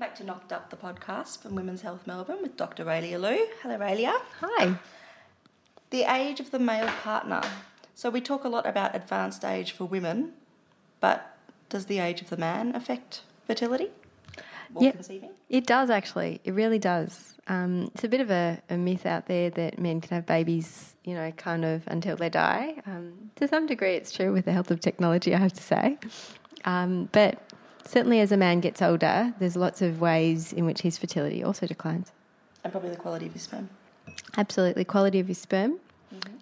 back to Knocked Up, the podcast from Women's Health Melbourne with Dr. Raelia Lew. Hello, Raelia. Hi. The age of the male partner. So we talk a lot about advanced age for women, but does the age of the man affect fertility or Yep. conceiving? It does actually. It really does. Um, it's a bit of a, a myth out there that men can have babies, you know, kind of until they die. Um, to some degree, it's true with the help of technology, I have to say. Um, but certainly, as a man gets older, there's lots of ways in which his fertility also declines. And probably the quality of his sperm. Absolutely, quality of his sperm.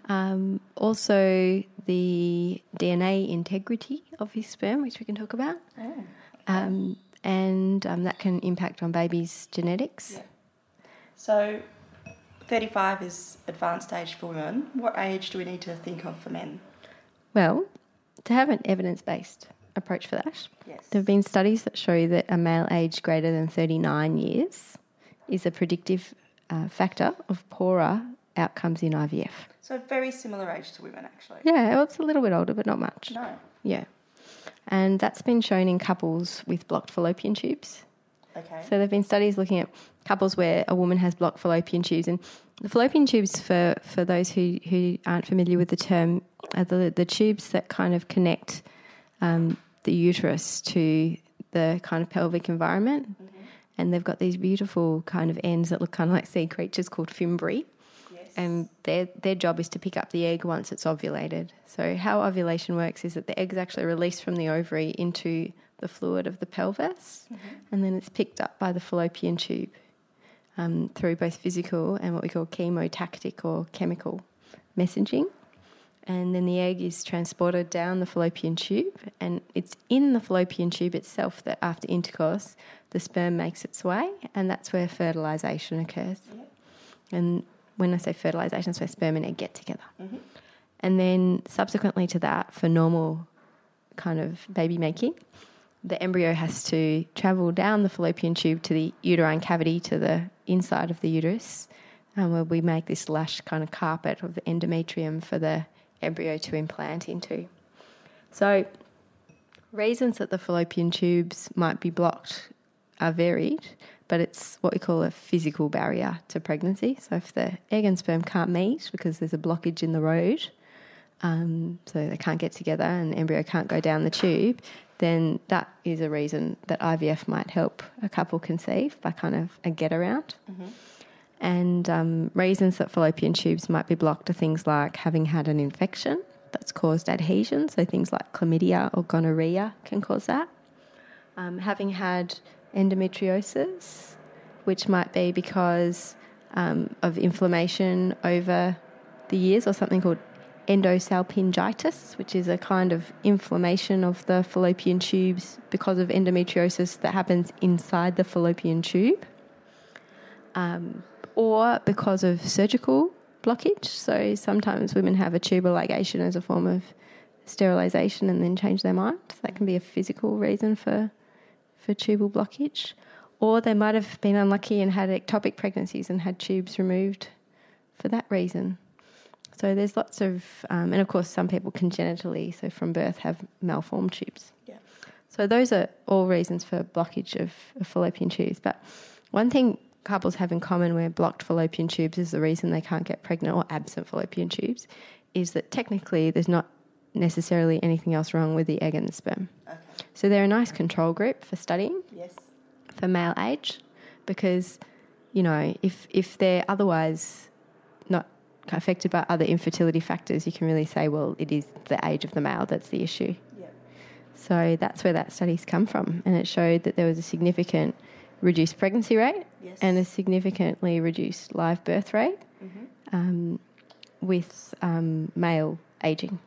Um, also, the DNA integrity of his sperm, which we can talk about. Oh. Um, and um, that can impact on babies' genetics. Yeah. So 35 is advanced age for women. What age do we need to think of for men? Well, to have an evidence based approach for that, Yes. there have been studies that show that a male aged greater than 39 years is a predictive uh, factor of poorer outcomes in IVF. So very similar age to women, actually. Yeah, well, it's a little bit older, but not much. No. Yeah. And that's been shown in couples with blocked fallopian tubes. Okay. So there have been studies looking at couples where a woman has blocked fallopian tubes, and the fallopian tubes, for, for those who, who aren't familiar with the term, are the, the tubes that kind of connect um, the uterus to the kind of pelvic environment. And they've got these beautiful kind of ends that look kind of like sea creatures called fimbriae. yes. and their their job is to pick up the egg once it's ovulated. So how ovulation works is that the egg's actually released from the ovary into the fluid of the pelvis, and then it's picked up by the fallopian tube um, through both physical and what we call chemotactic or chemical messaging. And then the egg is transported down the fallopian tube, and it's in the fallopian tube itself that after intercourse, the sperm makes its way, and that's where fertilization occurs. And when I say fertilization, it's where sperm and egg get together. And then subsequently to that, for normal kind of baby making, the embryo has to travel down the fallopian tube to the uterine cavity to the inside of the uterus, um, where we make this lush kind of carpet of the endometrium for the embryo to implant into. So, reasons that the fallopian tubes might be blocked are varied, but it's what we call a physical barrier to pregnancy. So, if the egg and sperm can't meet because there's a blockage in the road, um, so they can't get together and embryo can't go down the tube, then that is a reason that IVF might help a couple conceive by kind of a get around. And um, reasons that fallopian tubes might be blocked are things like having had an infection that's caused adhesion, so things like chlamydia or gonorrhea can cause that. Um, having had endometriosis, which might be because um, of inflammation over the years, or something called endosalpingitis, which is a kind of inflammation of the fallopian tubes because of endometriosis that happens inside the fallopian tube, um, or because of surgical blockage. So sometimes women have a tubal ligation as a form of sterilization and then change their mind. That can be a physical reason for for tubal blockage. Or they might have been unlucky and had ectopic pregnancies and had tubes removed for that reason. So there's lots of, um, and of course, some people congenitally, so from birth, have malformed tubes. Yeah. So those are all reasons for blockage of, of fallopian tubes. But one thing couples have in common where blocked fallopian tubes is the reason they can't get pregnant or absent fallopian tubes is that technically there's not necessarily anything else wrong with the egg and the sperm. Okay. So they're a nice control group for studying Yes. for male age because, you know, if, if they're otherwise not affected by other infertility factors, you can really say, well, it is the age of the male that's the issue. Yeah. So that's where that study's come from. And it showed that there was a significant reduced pregnancy rate Yes. and a significantly reduced live birth rate um, with um, male aging.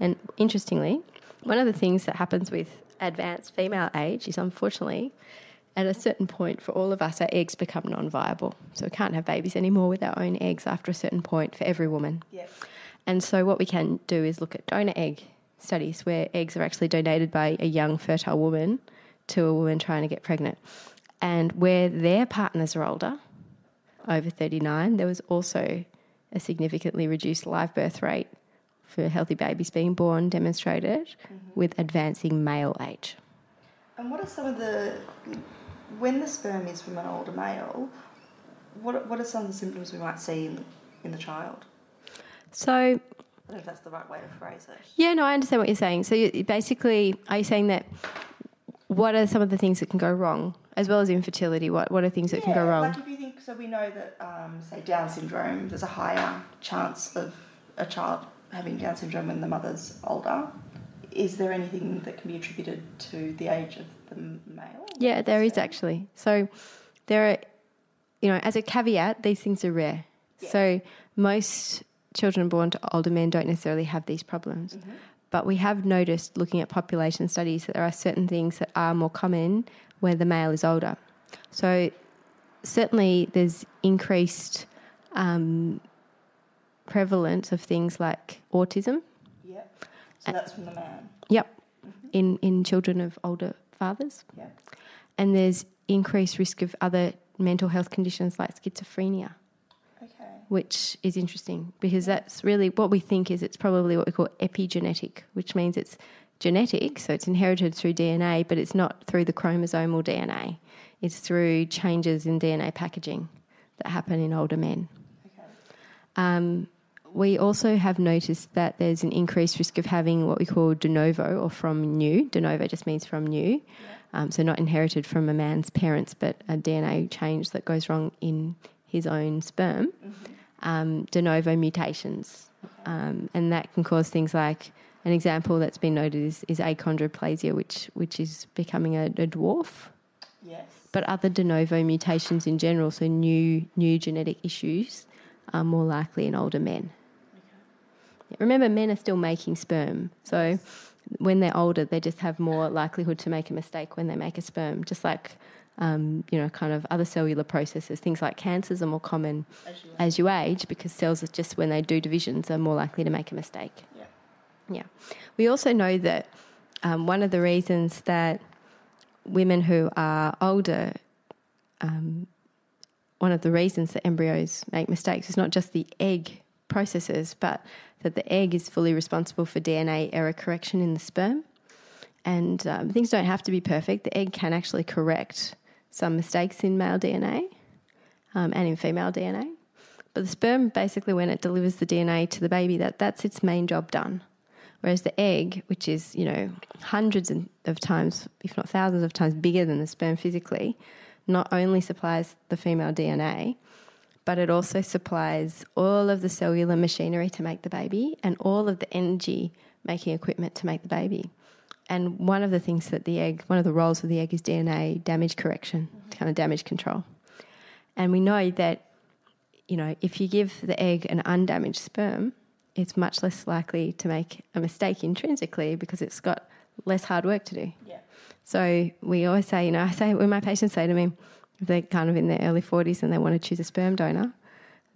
And interestingly, one of the things that happens with advanced female age is unfortunately, at a certain point for all of us, our eggs become non viable. So we can't have babies anymore with our own eggs after a certain point for every woman. Yeah. And so, what we can do is look at donor egg studies where eggs are actually donated by a young fertile woman to a woman trying to get pregnant. And where their partners are older, over 39, there was also a significantly reduced live birth rate for healthy babies being born demonstrated mm-hmm. with advancing male age. And what are some of the when the sperm is from an older male, what, what are some of the symptoms we might see in, in the child? So, I don't know if that's the right way to phrase it. yeah, no, I understand what you're saying. So, you, basically, are you saying that what are some of the things that can go wrong, as well as infertility? What what are things that can go wrong? Like if you think, so we know that, um, say, Down syndrome, there's a higher chance of a child having Down syndrome when the mother's older. Is there anything that can be attributed to the age of the male? Yeah, there is So- actually. So there are, you know, as a caveat, these things are rare. Yeah. So most children born to older men don't necessarily have these problems. Mm-hmm. But we have noticed, looking at population studies, that there are certain things that are more common where the male is older. So certainly there's increased um, prevalence of things like autism. Yep. So that's from the man. Yep. In, in children of older fathers. Yep. and there's increased risk of other mental health conditions like schizophrenia. Which is interesting because that's really what we think is it's probably what we call epigenetic, which means it's genetic, so it's inherited through DNA, but it's not through the chromosomal DNA. It's through changes in DNA packaging that happen in older men. Okay. Um, we also have noticed that there's an increased risk of having what we call de novo or from new. De novo just means from new. Um, so not inherited from a man's parents, but a DNA change that goes wrong in his own sperm. Um, de novo mutations. Um, and that can cause things like an example that's been noted is, is achondroplasia, which, which is becoming a, a dwarf Yes. but other de novo mutations in general, so new new genetic issues, are more likely in older men. Remember, men are still making sperm, so when they're older, they just have more likelihood to make a mistake when they make a sperm. Just like um, you know, kind of other cellular processes, things like cancers are more common As you as you age because cells are just when they do divisions are more likely to make a mistake. Yeah. Yeah. We also know that um, one of the reasons that women who are older, um, one of the reasons that embryos make mistakes is not just the egg processes, but that the egg is fully responsible for DNA error correction in the sperm. And um, things don't have to be perfect. The egg can actually correct some mistakes in male DNA um, and in female DNA. But the sperm, basically, when it delivers the DNA to the baby, that, that's its main job done. Whereas the egg, which is, you know, hundreds of times, if not thousands of times bigger than the sperm physically, not only supplies the female DNA, but it also supplies all of the cellular machinery to make the baby and all of the energy making equipment to make the baby. And one of the things that the egg, one of the roles of the egg is DNA damage correction, mm-hmm. kind of damage control. And we know that, you know, if you give the egg an undamaged sperm, it's much less likely to make a mistake intrinsically because it's got less hard work to do. Yeah. So we always say, you know, I say when my patients say to me, if they're kind of in their early 40s and they want to choose a sperm donor,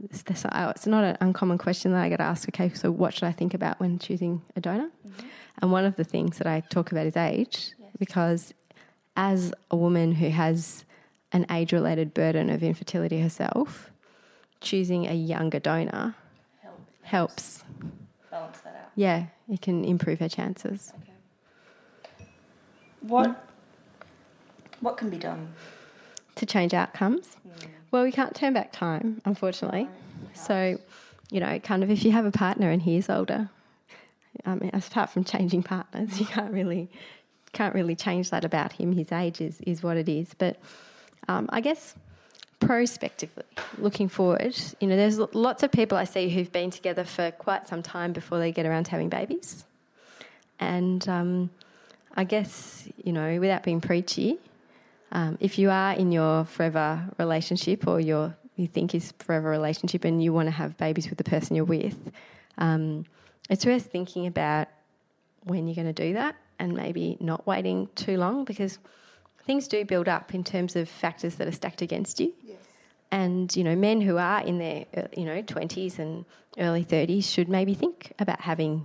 it's, it's it's not an uncommon question that I get asked, okay, so what should I think about when choosing a donor? And one of the things that I talk about is age, because as a woman who has an age related burden of infertility herself, choosing a younger donor Help. helps. Balance that out. Yeah, it can improve her chances. Okay. What what can be done? To change outcomes, Hmm. Well, we can't turn back time, unfortunately. No, So, you know, kind of if you have a partner and he's older, I mean, apart from changing partners, you can't really can't really change that about him. His age is, is what it is. But um, I guess prospectively, looking forward, you know, there's lots of people I see who've been together for quite some time before they get around to having babies. And um, I guess, you know, without being preachy, um, if you are in your forever relationship or your you think is forever relationship and you want to have babies with the person you're with, um, it's worth thinking about when you're going to do that and maybe not waiting too long because things do build up in terms of factors that are stacked against you. Yes. And you know, men who are in their uh, you know twenties and early thirties should maybe think about having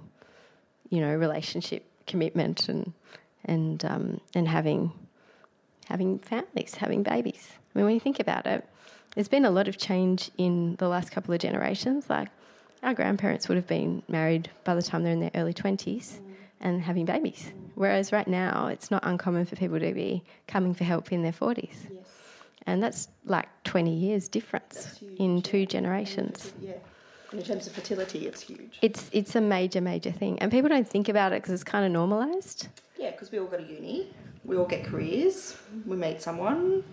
you know relationship commitment and and um, and having having families, having babies. I mean, when you think about it, there's been a lot of change in the last couple of generations. Like our grandparents would have been married by the time they're in their early twenties, and having babies. Whereas right now, it's not uncommon for people to be coming for help in their 40s. Yes. And that's like 20 years difference in two generations. Yeah. And in terms of fertility, it's huge. It's, it's a major, major thing. And people don't think about it because it's kind of normalised. Yeah, because we all go to uni, we all get careers, we meet someone,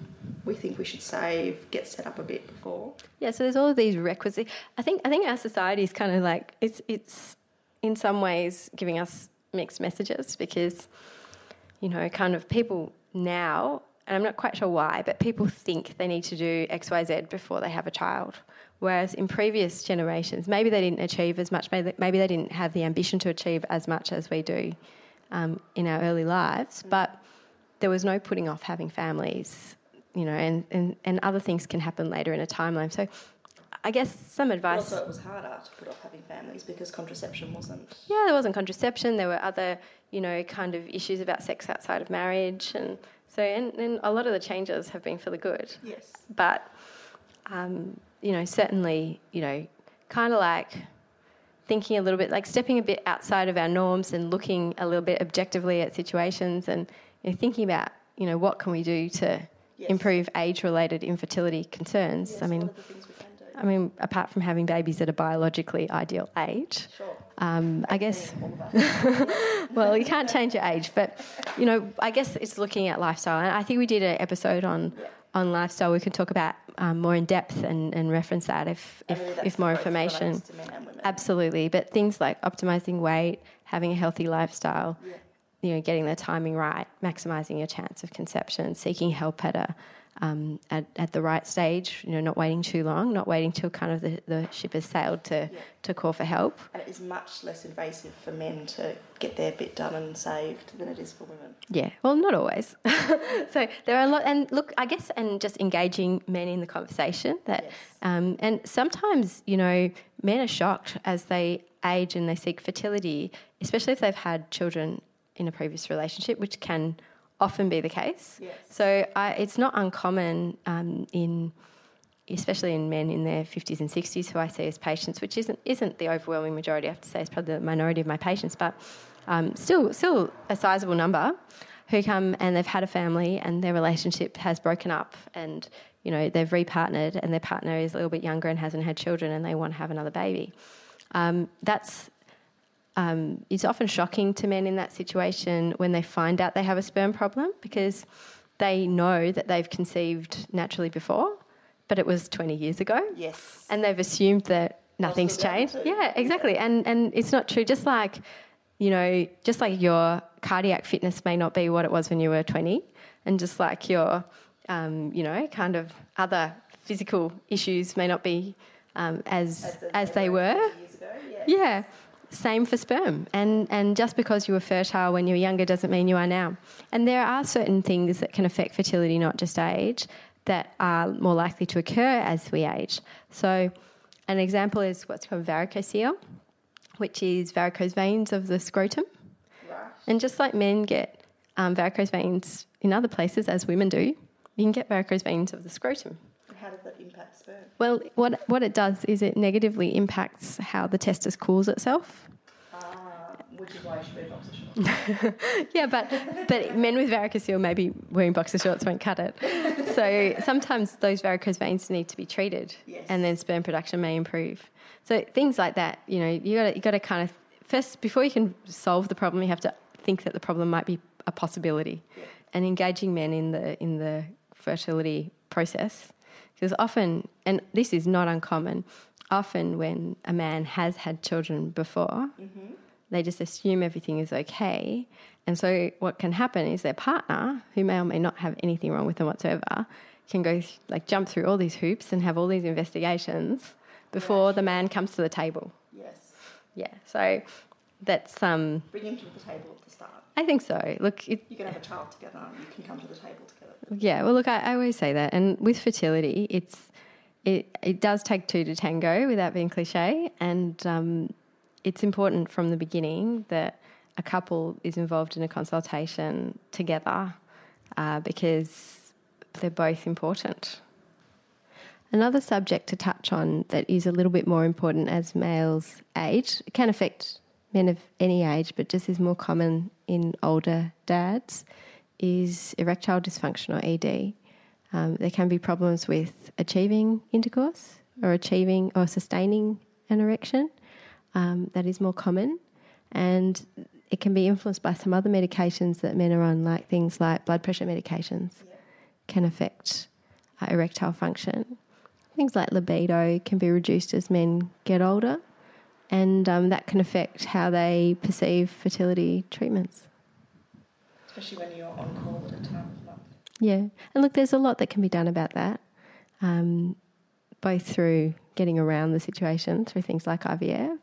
we think we should save, get set up a bit before. Yeah, so there's all of these requisites. I think I think our society is kind of like it's it's in some ways giving us mixed messages because you know, kind of people now, and I'm not quite sure why, but people think they need to do X, Y, Z before they have a child. Whereas in previous generations, maybe they didn't achieve as much, maybe maybe they didn't have the ambition to achieve as much as we do um, in our early lives, but there was no putting off having families, you know, and, and, and other things can happen later in a timeline. So I guess some But advice. also, it was harder to put off having families because contraception wasn't. Yeah, there wasn't contraception. There were other, you know, kind of issues about sex outside of marriage, and so and, and a lot of the changes have been for the good. Yes. But um, you know, certainly, you know, kind of like thinking a little bit, like stepping a bit outside of our norms and looking a little bit objectively at situations, and you know, thinking about, you know, what can we do to Yes. improve age-related infertility concerns. Yes, I mean, what are the things we can do? I mean, apart from having babies at a biologically ideal age, Sure. um, I guess All of us. well, you can't change your age, but you know, I guess it's looking at lifestyle. And I think we did an episode on Yeah. On lifestyle. We could talk about um, more in depth and, and reference that if if, if more information. to men and women. Absolutely, but things like optimizing weight, having a healthy lifestyle, Yeah. you know, getting the timing right, maximizing your chance of conception, seeking help at a um, at, at the right stage, you know, not waiting too long, not waiting till kind of the, the ship has sailed to, Yeah. to call for help. And it is much less invasive for men to get their bit done and saved than it is for women. Yeah, well, not always. so there are a lot, and look, I guess, and just engaging men in the conversation that, Yes. um, and sometimes you know, men are shocked as they age and they seek fertility, especially if they've had children in a previous relationship, which can often be the case. Yes. So I, it's not uncommon um, in, especially in men in their fifties and sixties, who I see as patients, which isn't isn't the overwhelming majority. I have to say, it's probably the minority of my patients, but um, still still a sizable number who come and they've had a family and their relationship has broken up and you know they've repartnered and their partner is a little bit younger and hasn't had children and they want to have another baby. Um, that's um, it's often shocking to men in that situation when they find out they have a sperm problem because they know that they've conceived naturally before, but it was 20 years ago, Yes. and they've assumed that nothing's changed. Yeah, exactly. And and it's not true. Just like you know, just like your cardiac fitness may not be what it was when you were 20, and just like your um, you know, kind of other physical issues may not be um, as as, they were. Years ago, yeah. Yeah. Same for sperm. And, and just because you were fertile when you were younger doesn't mean you are now. And there are certain things that can affect fertility, not just age, that are more likely to occur as we age. So, an example is what's called varicocele, which is varicose veins of the scrotum. And just like men get um, varicose veins in other places, as women do, you can get varicose veins of the scrotum. How does that impact sperm? Well, what, what it does is it negatively impacts how the testis cools itself. Ah, which is why you should wear boxer shorts. Yeah, but but men with varicocele maybe wearing boxer shorts won't cut it. So sometimes those varicose veins need to be treated, Yes. and then sperm production may improve. So things like that, you know, you got to you got to kind of first before you can solve the problem, you have to think that the problem might be a possibility, Yeah. and engaging men in the in the fertility process because often, and this is not uncommon, often when a man has had children before, mm-hmm. they just assume everything is okay. And so, what can happen is their partner, who may or may not have anything wrong with them whatsoever, can go th- like jump through all these hoops and have all these investigations before the man comes to the table. Yes. Yeah, so that's um, Bring him to the table at the start. I think so. Look, it, You can have a child together and you can come to the table together. Yeah, well, look, I, I always say that, and with fertility, it's it it does take two to tango, without being cliche, and um, it's important from the beginning that a couple is involved in a consultation together uh, because they're both important. Another subject to touch on that is a little bit more important as males age, it can affect men of any age, but just is more common in older dads, is erectile dysfunction or ED. Um, there can be problems with achieving intercourse or achieving or sustaining an erection. Um, that is more common. And it can be influenced by some other medications that men are on, like things like blood pressure medications, can affect uh, erectile function. Things like libido can be reduced as men get older, and um, that can affect how they perceive fertility treatments. Especially when you're on call at a time of month. Yeah, and look, there's a lot that can be done about that, um, both through getting around the situation through things like IVF,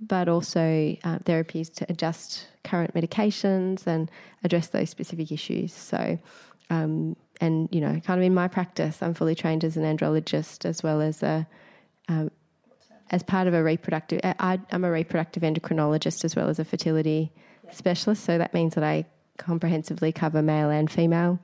but also uh, therapies to adjust current medications and address those specific issues. So, um, and you know, kind of in my practice, I'm fully trained as an andrologist as well as a um, as part of a reproductive. I, am a reproductive endocrinologist as well as a fertility yeah. specialist. So that means that I comprehensively cover male and female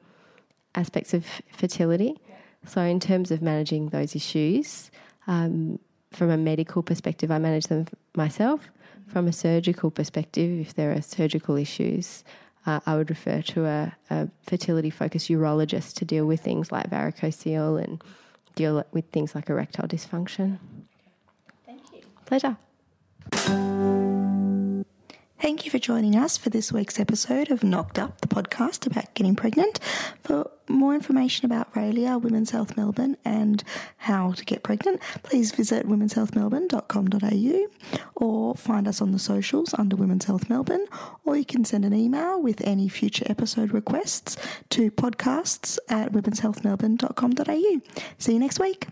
aspects of fertility. Yeah. So in terms of managing those issues, um, from a medical perspective, I manage them myself. From a surgical perspective, if there are surgical issues, uh, I would refer to a, a fertility focused urologist to deal with things like varicocele and deal with things like erectile dysfunction. Pleasure. Thank you for joining us for this week's episode of Knocked Up, the podcast about getting pregnant. For more information about Raelia, Women's Health Melbourne, and how to get pregnant, please visit womenshealthmelbourne.com.au or find us on the socials under Women's Health Melbourne, or you can send an email with any future episode requests to podcasts at womenshealthmelbourne.com.au. See you next week.